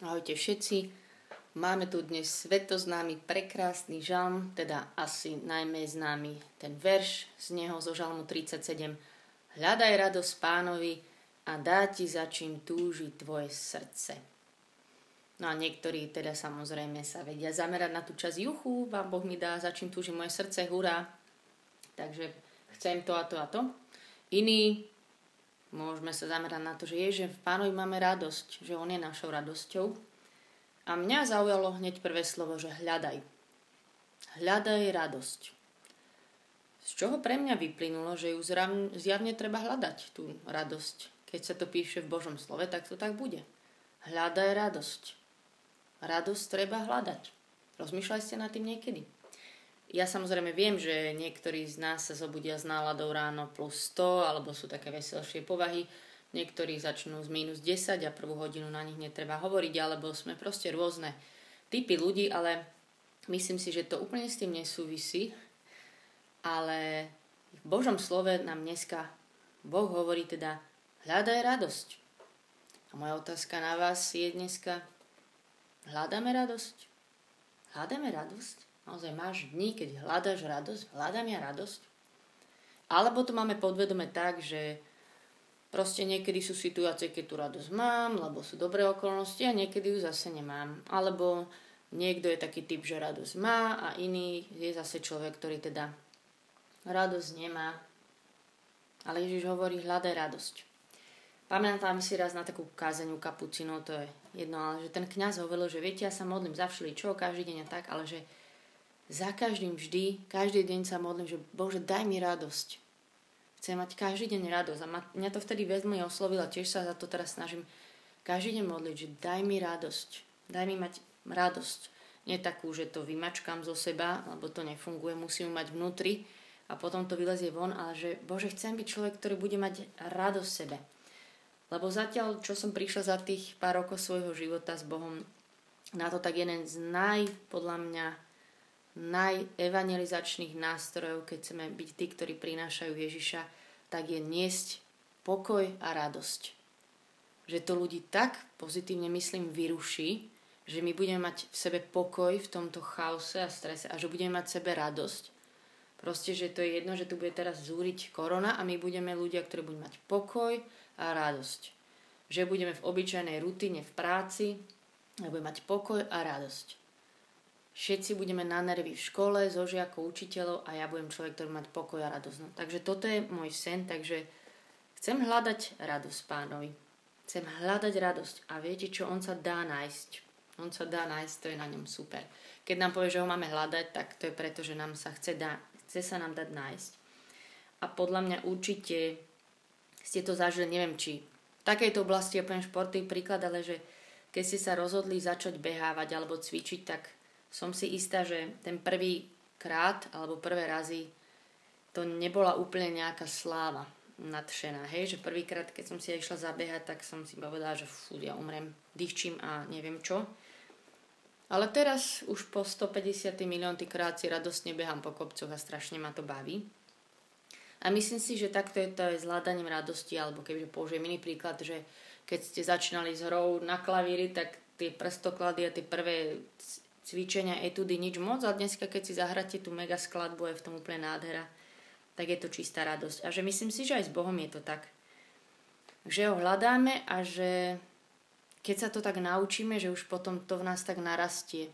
Ahojte všetci. Máme tu dnes svetoznámy prekrásny žalm, teda asi najmä známy ten verš z neho zo žalmu 37. Hľadaj radosť pánovi a dá ti za čím túži tvoje srdce. No a niektorí teda samozrejme sa vedia zamerať na tú časť juchu, vám Boh mi dá za čím túži moje srdce, hurá. Takže chcem to a to a to. Iní Môžeme sa zamerať na to, že je, že v pánovi máme radosť, že on je našou radosťou. A mňa zaujalo hneď prvé slovo, že hľadaj. Hľadaj radosť. Z čoho pre mňa vyplynulo, že ju zjavne treba hľadať, tú radosť. Keď sa to píše v Božom slove, tak to tak bude. Hľadaj radosť. Radosť treba hľadať. Rozmýšľali ste nad tým niekedy? Ja samozrejme viem, že niektorí z nás sa zobudia s náladou ráno plus 100, alebo sú také veselšie povahy. Niektorí začnú z minus 10 a prvú hodinu na nich netreba hovoriť, alebo sme proste rôzne typy ľudí, ale myslím si, že to úplne s tým nesúvisí. Ale v Božom slove nám dneska Boh hovorí teda hľadaj radosť. A moja otázka na vás je dneska, hľadáme radosť? Hľadáme radosť? Naozaj máš dní, keď hľadaš radosť, hľadám ja radosť. Alebo to máme podvedome tak, že proste niekedy sú situácie, keď tú radosť mám, lebo sú dobré okolnosti a niekedy ju zase nemám. Alebo niekto je taký typ, že radosť má a iný je zase človek, ktorý teda radosť nemá. Ale Ježiš hovorí, hľadaj radosť. Pamätám si raz na takú kázeňu kapucinu, to je jedno, ale že ten kňaz hovoril, že viete, ja sa modlím za čo, každý deň a tak, ale že za každým vždy, každý deň sa modlím, že Bože, daj mi radosť. Chcem mať každý deň radosť. A mňa to vtedy veľmi oslovilo, tiež sa za to teraz snažím každý deň modliť, že daj mi radosť. Daj mi mať radosť. Nie takú, že to vymačkám zo seba, lebo to nefunguje, musím mať vnútri a potom to vylezie von, ale že Bože, chcem byť človek, ktorý bude mať radosť sebe. Lebo zatiaľ, čo som prišla za tých pár rokov svojho života s Bohom, na to tak jeden z naj, podľa mňa, najevangelizačných nástrojov, keď chceme byť tí, ktorí prinášajú Ježiša, tak je niesť pokoj a radosť. Že to ľudí tak pozitívne, myslím, vyruší, že my budeme mať v sebe pokoj v tomto chaose a strese a že budeme mať v sebe radosť. Proste, že to je jedno, že tu bude teraz zúriť korona a my budeme ľudia, ktorí budú mať pokoj a radosť. Že budeme v obyčajnej rutine v práci a budeme mať pokoj a radosť všetci budeme na nervy v škole, so žiakov, učiteľov a ja budem človek, ktorý mať pokoj a radosť. No, takže toto je môj sen, takže chcem hľadať radosť pánovi. Chcem hľadať radosť a viete čo, on sa dá nájsť. On sa dá nájsť, to je na ňom super. Keď nám povie, že ho máme hľadať, tak to je preto, že nám sa chce, dá, chce sa nám dať nájsť. A podľa mňa určite ste to zažili, neviem či v takejto oblasti, ja poviem športový príklad, ale že keď ste sa rozhodli začať behávať alebo cvičiť, tak som si istá, že ten prvý krát alebo prvé razy to nebola úplne nejaká sláva nadšená. Hej, že prvýkrát, keď som si išla zabehať, tak som si povedala, že fú, ja umrem, dýchčím a neviem čo. Ale teraz už po 150 miliónty krát si radostne behám po kopcoch a strašne ma to baví. A myslím si, že takto je to aj s hľadaním radosti, alebo kebyže použijem iný príklad, že keď ste začínali s hrou na klavíri, tak tie prstoklady a tie prvé cvičenia, etudy, nič moc a dneska keď si zahráte tú mega skladbu, je v tom úplne nádhera, tak je to čistá radosť. A že myslím si, že aj s Bohom je to tak. Že ho hľadáme a že keď sa to tak naučíme, že už potom to v nás tak narastie.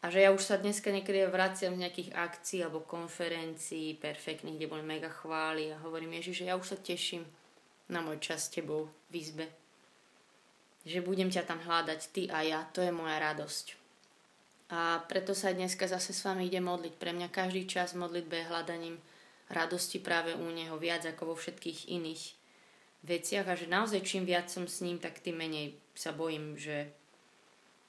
A že ja už sa dneska niekedy vraciam z nejakých akcií alebo konferencií perfektných, kde boli mega chvály a hovorím Ježiš, že ja už sa teším na môj čas s tebou v izbe. Že budem ťa tam hľadať ty a ja, to je moja radosť. A preto sa dneska zase s vami ide modliť. Pre mňa každý čas modlitbe je hľadaním radosti práve u Neho, viac ako vo všetkých iných veciach a že naozaj čím viac som s ním, tak tým menej sa bojím, že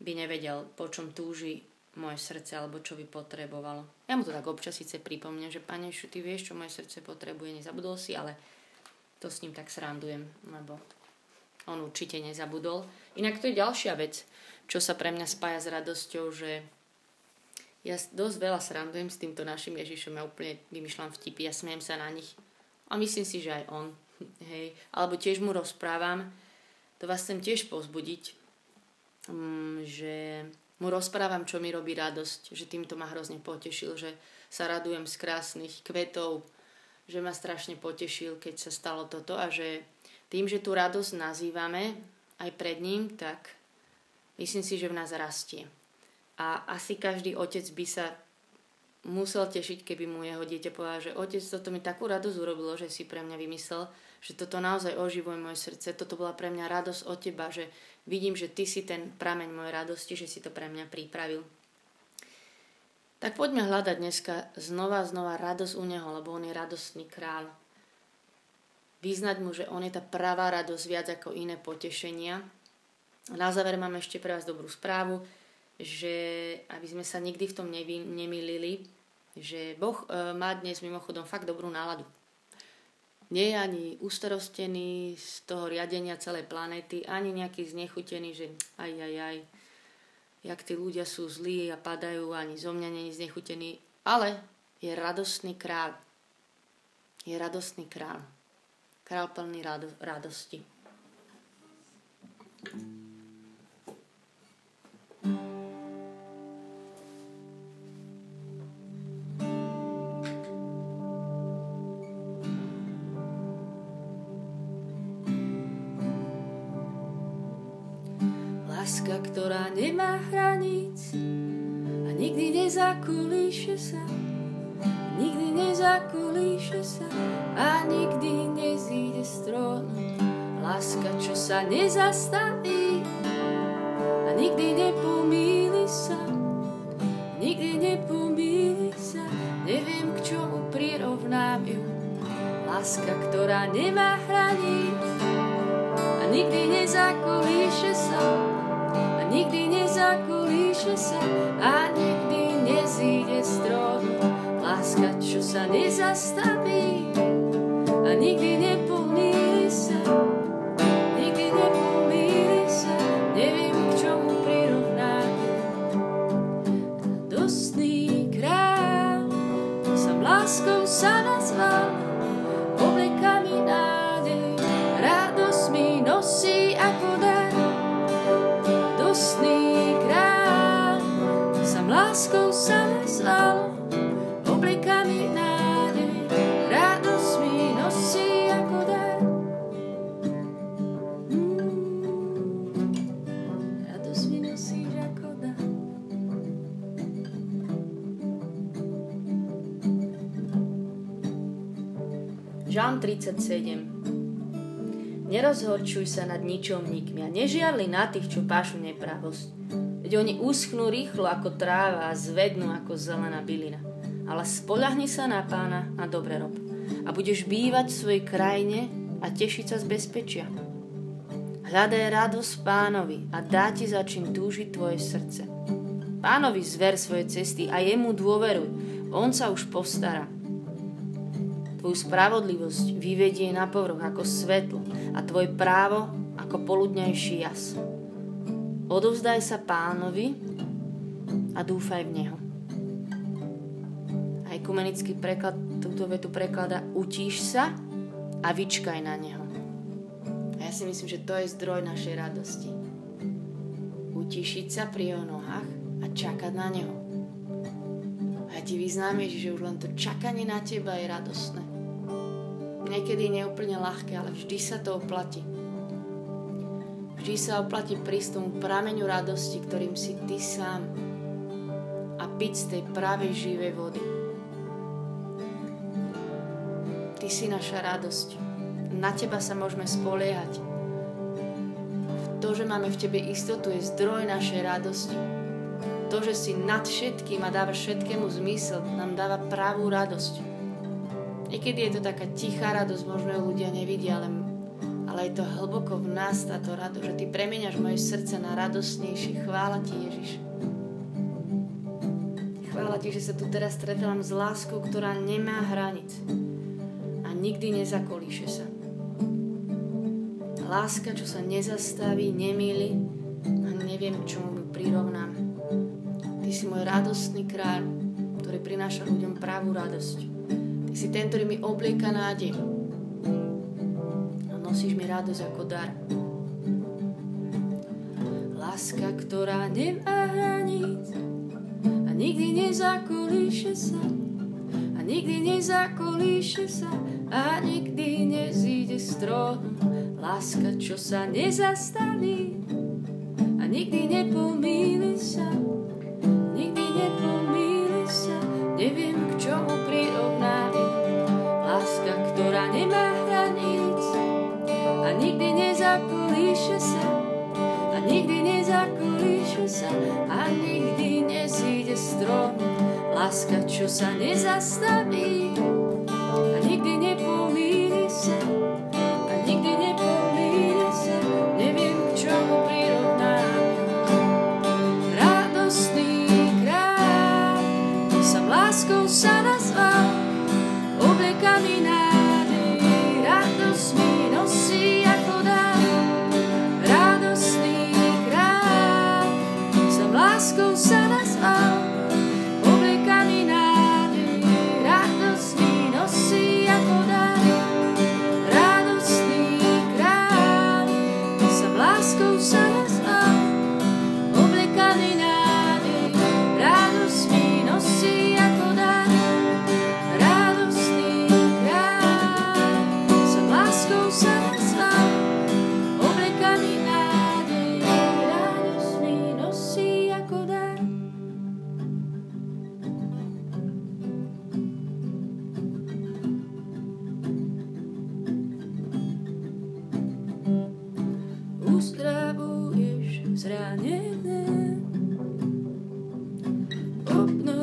by nevedel, po čom túži moje srdce alebo čo by potrebovalo. Ja mu to tak občas síce pripomnem, že Pane ty vieš, čo moje srdce potrebuje, nezabudol si, ale to s ním tak srandujem, lebo on určite nezabudol. Inak to je ďalšia vec čo sa pre mňa spája s radosťou, že ja dosť veľa srandujem s týmto našim Ježišom, ja úplne vymýšľam vtipy, ja smiem sa na nich. A myslím si, že aj on. Hej. Alebo tiež mu rozprávam, to vás chcem tiež pozbudiť, mm, že mu rozprávam, čo mi robí radosť, že týmto ma hrozne potešil, že sa radujem z krásnych kvetov, že ma strašne potešil, keď sa stalo toto a že tým, že tú radosť nazývame aj pred ním, tak myslím si, že v nás rastie. A asi každý otec by sa musel tešiť, keby mu jeho dieťa povedal, že otec, toto mi takú radosť urobilo, že si pre mňa vymyslel, že toto naozaj oživuje moje srdce, toto bola pre mňa radosť od teba, že vidím, že ty si ten prameň mojej radosti, že si to pre mňa pripravil. Tak poďme hľadať dneska znova znova radosť u neho, lebo on je radostný král. Vyznať mu, že on je tá pravá radosť viac ako iné potešenia. Na záver máme ešte pre vás dobrú správu, že aby sme sa nikdy v tom nemýlili, že Boh e, má dnes mimochodom fakt dobrú náladu nie je ani ustarostený z toho riadenia celej planéty, ani nejaký znechutený, že aj, aj, aj, jak tí ľudia sú zlí a padajú, ani zo mňa není znechutený, ale je radostný král. Je radostný král. Král plný rado- radosti. Láska, ktorá nemá hraníc a nikdy nezakolíše sa. Nikdy nezakolíše sa a nikdy nezíde z. Láska, čo sa nezastaví a nikdy nepomíli sa. Nikdy nepomíli sa, neviem k čomu prirovnám ju. Láska, ktorá nemá hraníc a nikdy nezakolíše sa nikdy nezakolíše sa a nikdy nezíde trónu. Láska, čo sa nezastaví a nikdy nepomíli láskou sa nazval, oblikami nádej, radosť mi nosí ako dar. Mm, radosť mi nosíš ako dar. Žán 37 Nerozhorčuj sa nad ničomníkmi a nežiarli na tých, čo pášu nepravosť Veď oni uschnú rýchlo ako tráva a zvednú ako zelená bylina. Ale spoľahni sa na pána a dobre rob. A budeš bývať v svojej krajine a tešiť sa z bezpečia. Hľadaj radosť pánovi a dá ti za čím túžiť tvoje srdce. Pánovi zver svoje cesty a jemu dôveruj. On sa už postará. Tvoju spravodlivosť vyvedie na povrch ako svetlo a tvoje právo ako poludnejší jas. Odovzdaj sa pánovi a dúfaj v neho. A ekumenický preklad túto vetu preklada utíš sa a vyčkaj na neho. A ja si myslím, že to je zdroj našej radosti. Utíšiť sa pri jeho nohách a čakať na neho. A ja ti vyznám, že už len to čakanie na teba je radostné. Niekedy neúplne ľahké, ale vždy sa to oplatí. Vždy sa oplatí prísť tomu prameňu radosti, ktorým si ty sám a piť z tej pravej živej vody. Ty si naša radosť. Na teba sa môžeme spoliehať. To, že máme v tebe istotu, je zdroj našej radosti. To, že si nad všetkým a dáva všetkému zmysel, nám dáva pravú radosť. Niekedy je to taká tichá radosť, možno ju ľudia nevidia, ale ale je to hlboko v nás táto radosť, že Ty premeniaš moje srdce na radostnejšie. Chvála Ti, Ježiš. Chvála Ti, že sa tu teraz stretávam s láskou, ktorá nemá hranic a nikdy nezakolíše sa. Láska, čo sa nezastaví, nemýli a neviem, čomu ju prirovnám. Ty si môj radostný kráľ, ktorý prináša ľuďom pravú radosť. Ty si ten, ktorý mi oblieka nádej nosíš mi radosť ako dar. Láska, ktorá nemá hraníc a nikdy nezakolíše sa a nikdy nezakolíše sa a nikdy nezíde strom. Láska, čo sa nezastaví a nikdy nepomíli sa, nikdy nezakolíše sa. A nikdy nezakolíše sa. A nikdy nezíde strom. Láska, čo sa nezastaví. A nikdy nepomíli up now.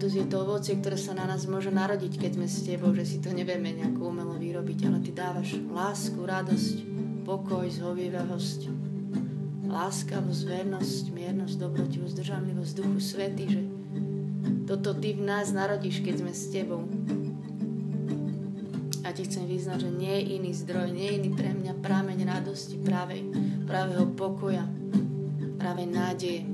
Radosť je to ovocie, ktoré sa na nás môže narodiť, keď sme s tebou, že si to nevieme nejako umelo vyrobiť, ale ty dávaš lásku, radosť, pokoj, zhovievavosť, láskavosť, vernosť, miernosť, dobrotivosť, zdržanlivosť, duchu svety, že toto ty v nás narodíš, keď sme s tebou. A ti chcem vyznať, že nie je iný zdroj, nie je iný pre mňa prámeň radosti, práve, pravého pokoja, práve nádeje.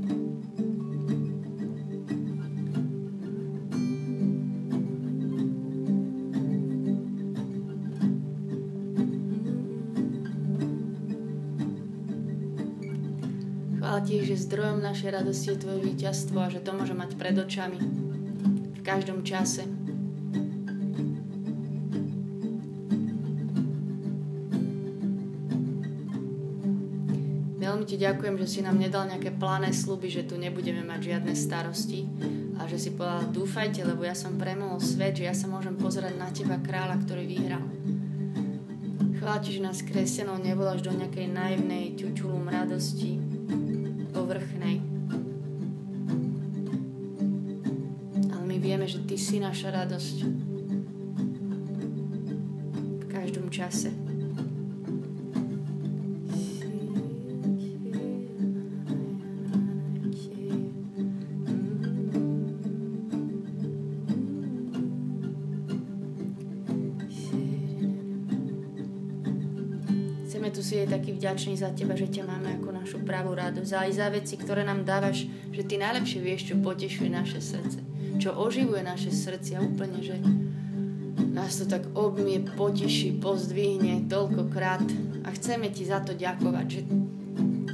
Zdrojom našej radosti je tvoje víťazstvo a že to môže mať pred očami v každom čase. Veľmi ti ďakujem, že si nám nedal nejaké plané sluby, že tu nebudeme mať žiadne starosti a že si povedal, dúfajte, lebo ja som premohol svet, že ja sa môžem pozerať na teba, kráľa, ktorý vyhral. Chvála že nás kresťanov nevoláš do nejakej naivnej ťučulum radosti, povrchnej. Ale my vieme, že ty si naša radosť. V každom čase. Chceme tu si taký vďační za teba, že ťa máme našu pravú radosť. A aj za veci, ktoré nám dávaš, že ty najlepšie vieš, čo potešuje naše srdce. Čo oživuje naše srdcia úplne, že nás to tak obmie, poteší, pozdvihne toľkokrát a chceme ti za to ďakovať, že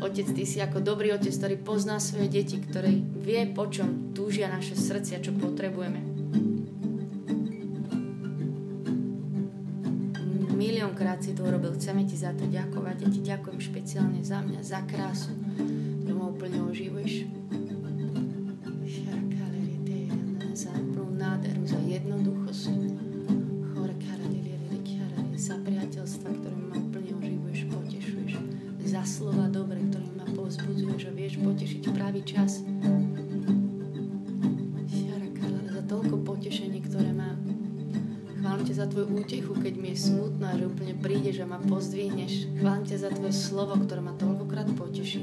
Otec, ty si ako dobrý otec, ktorý pozná svoje deti, ktorý vie, po čom túžia naše srdcia, čo potrebujeme. Miliónkrát si to urobil, chceme ti za to ďakovať. Ja ti ďakujem špeciálne za mňa, za krásu, ktorú ma úplne oživuješ. Ktoré ma toľkokrát poteší.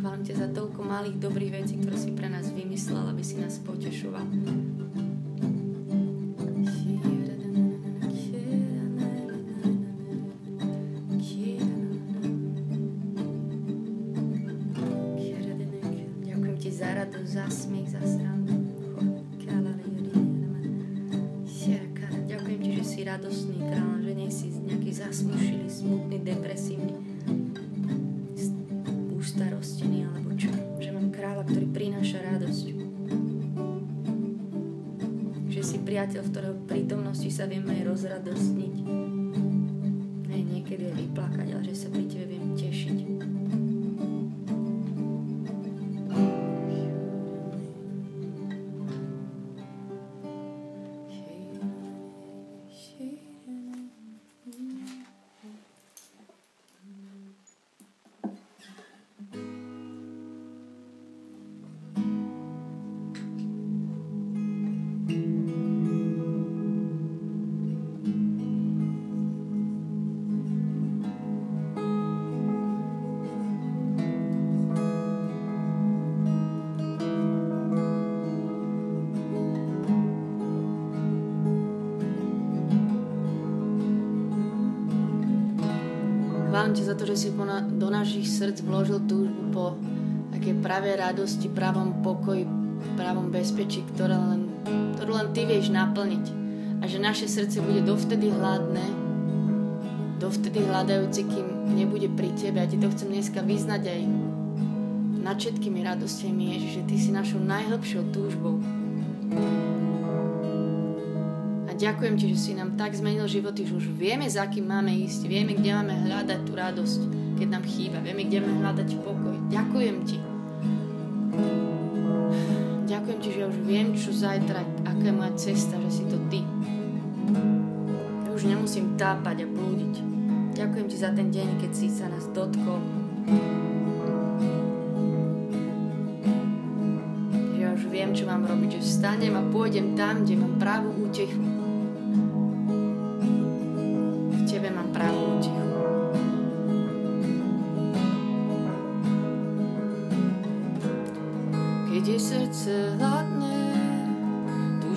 Chválim ťa za toľko malých dobrých vecí, ktoré si pre nás vymyslel, aby si nás potešoval. Ťa za to, že si do našich srdc vložil túžbu po také pravé radosti, pravom pokoji, pravom bezpečí, ktoré len, ktorú len Ty vieš naplniť. A že naše srdce bude dovtedy hladné, dovtedy hľadajúce, kým nebude pri Tebe. A Ti to chcem dneska vyznať aj nad všetkými radostiami, Ježiš, že Ty si našou najhlbšou túžbou. Ďakujem Ti, že si nám tak zmenil životy, že už vieme, za kým máme ísť, vieme, kde máme hľadať tú radosť, keď nám chýba, vieme, kde máme hľadať pokoj. Ďakujem Ti. Ďakujem Ti, že už viem, čo zajtra, aká je moja cesta, že si to Ty. Ja už nemusím tápať a blúdiť. Ďakujem Ti za ten deň, keď si sa nás dotkol. Ja už viem, čo mám robiť, že vstanem a pôjdem tam, kde mám pravú útechu.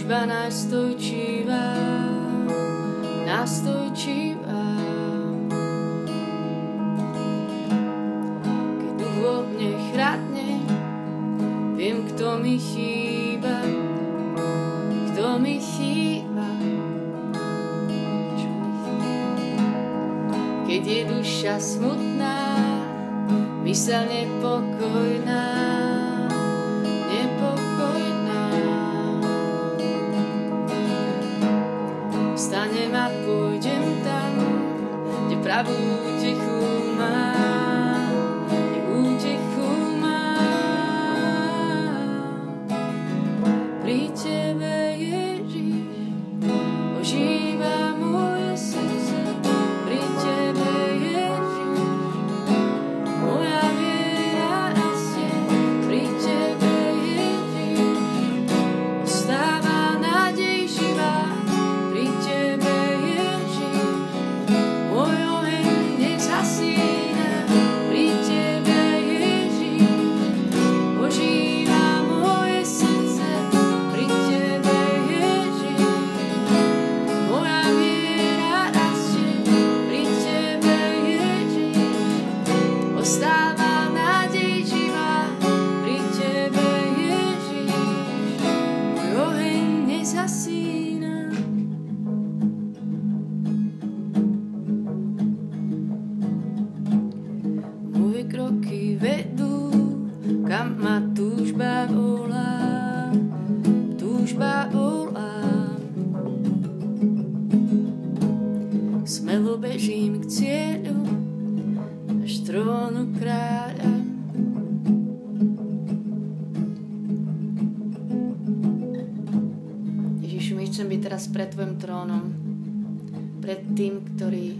Túžba nastojčivá, nastojčivá. Keď duch vo mne chradne, viem, kto mi chýba, kto mi chýba. Mi chýba? Keď je duša smutná, mysel nepokojná. Kde pravú útechu mám, túžba volá, túžba volá. Smelo bežím k cieľu, až trónu kráľa. Ježišu, my chcem byť teraz pred Tvojim trónom, pred tým, ktorý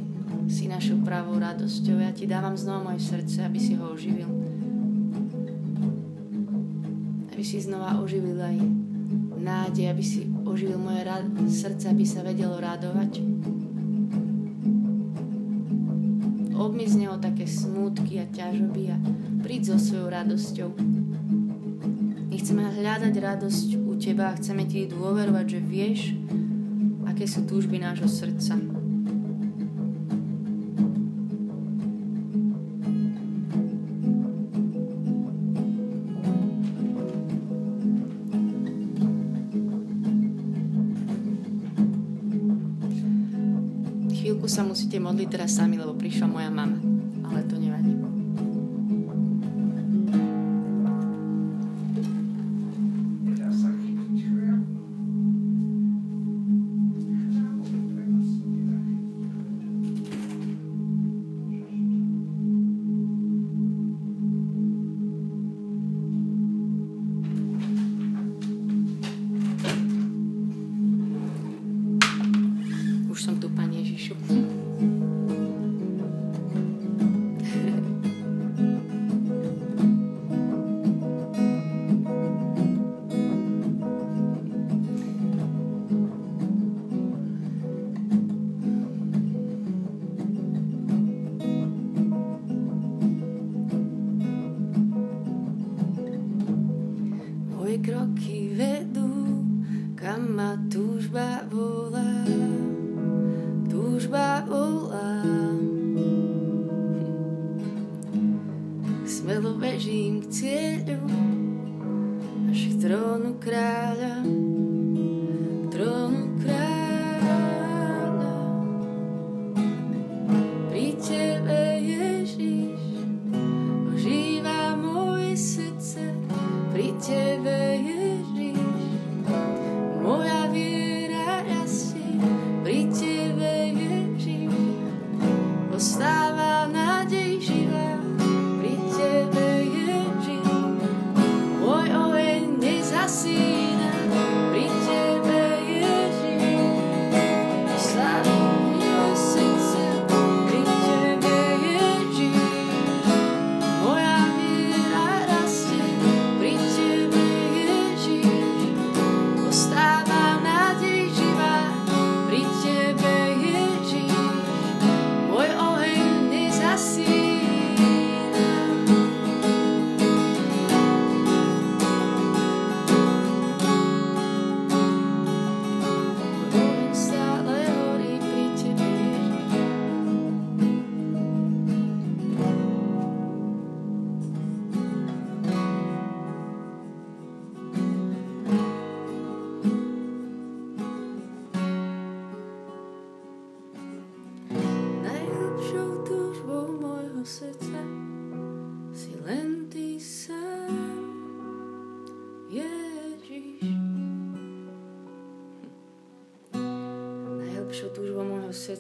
si našou pravou radosťou. Ja Ti dávam znova moje srdce, aby si ho oživil. Si znova oživil aj nádej, aby si oživil moje rad- srdce, aby sa vedelo radovať. Neho také smútky a ťažoby a príď so svojou radosťou. My chceme hľadať radosť u Teba a chceme Ti dôverovať, že vieš, aké sú túžby nášho srdca. Modliť teraz sami, lebo prišla moja mama.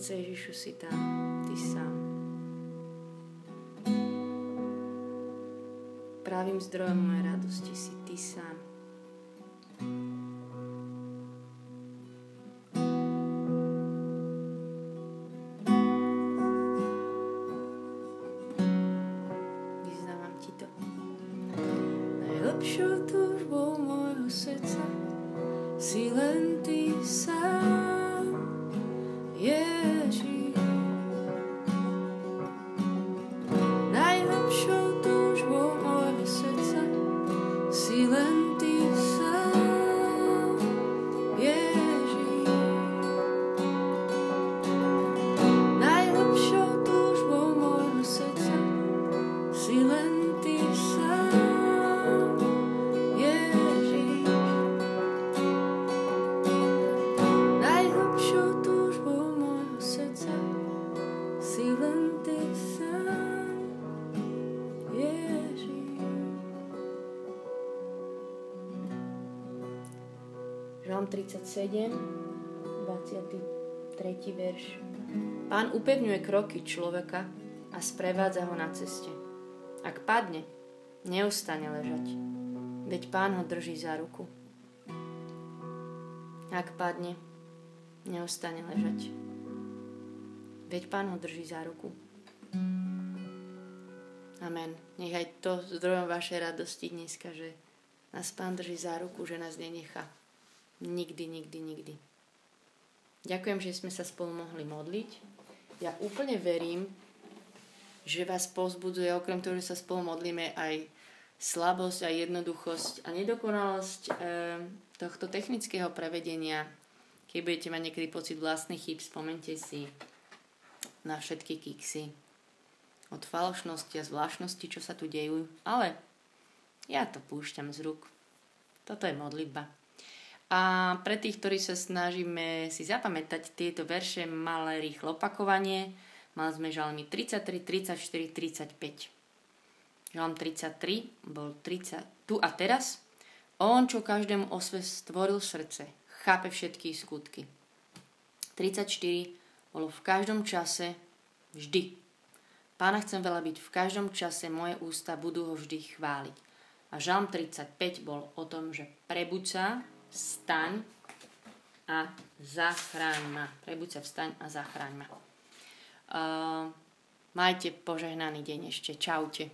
Srdca, Ježišu, si tam, Ty sám. Pravým zdrojom mojej radosti si Ty sám. Vyznávam Ti to. Najlepšou túžbou môjho srdca si len ty sám, Žalm 37, 23. verš. Pán upevňuje kroky človeka a sprevádza ho na ceste. Ak padne, neustane ležať, veď pán ho drží za ruku. Ak padne, neustane ležať, veď pán ho drží za ruku. Amen. Nech aj to zdrojom vašej radosti dneska, že nás pán drží za ruku, že nás nenechá. Nikdy, nikdy, nikdy. Ďakujem, že sme sa spolu mohli modliť. Ja úplne verím, že vás pozbudzuje, okrem toho, že sa spolu modlíme, aj slabosť a jednoduchosť a nedokonalosť e, tohto technického prevedenia. Keď budete mať niekedy pocit vlastných chyb, spomente si na všetky kiksy. Od falošnosti a zvláštnosti, čo sa tu dejú. Ale ja to púšťam z rúk. Toto je modlitba. A pre tých, ktorí sa snažíme si zapamätať tieto verše, malé rýchlo opakovanie. Mali sme žalmy 33, 34, 35. Žalm 33 bol 30, tu a teraz. On, čo každému osve stvoril srdce, chápe všetky skutky. 34 bolo v každom čase, vždy. Pána chcem veľa byť v každom čase, moje ústa budú ho vždy chváliť. A Žalm 35 bol o tom, že prebuď sa, vstaň a zachráň ma. Prebuď sa, vstaň a zachráň ma. Uh, majte požehnaný deň ešte. Čaute.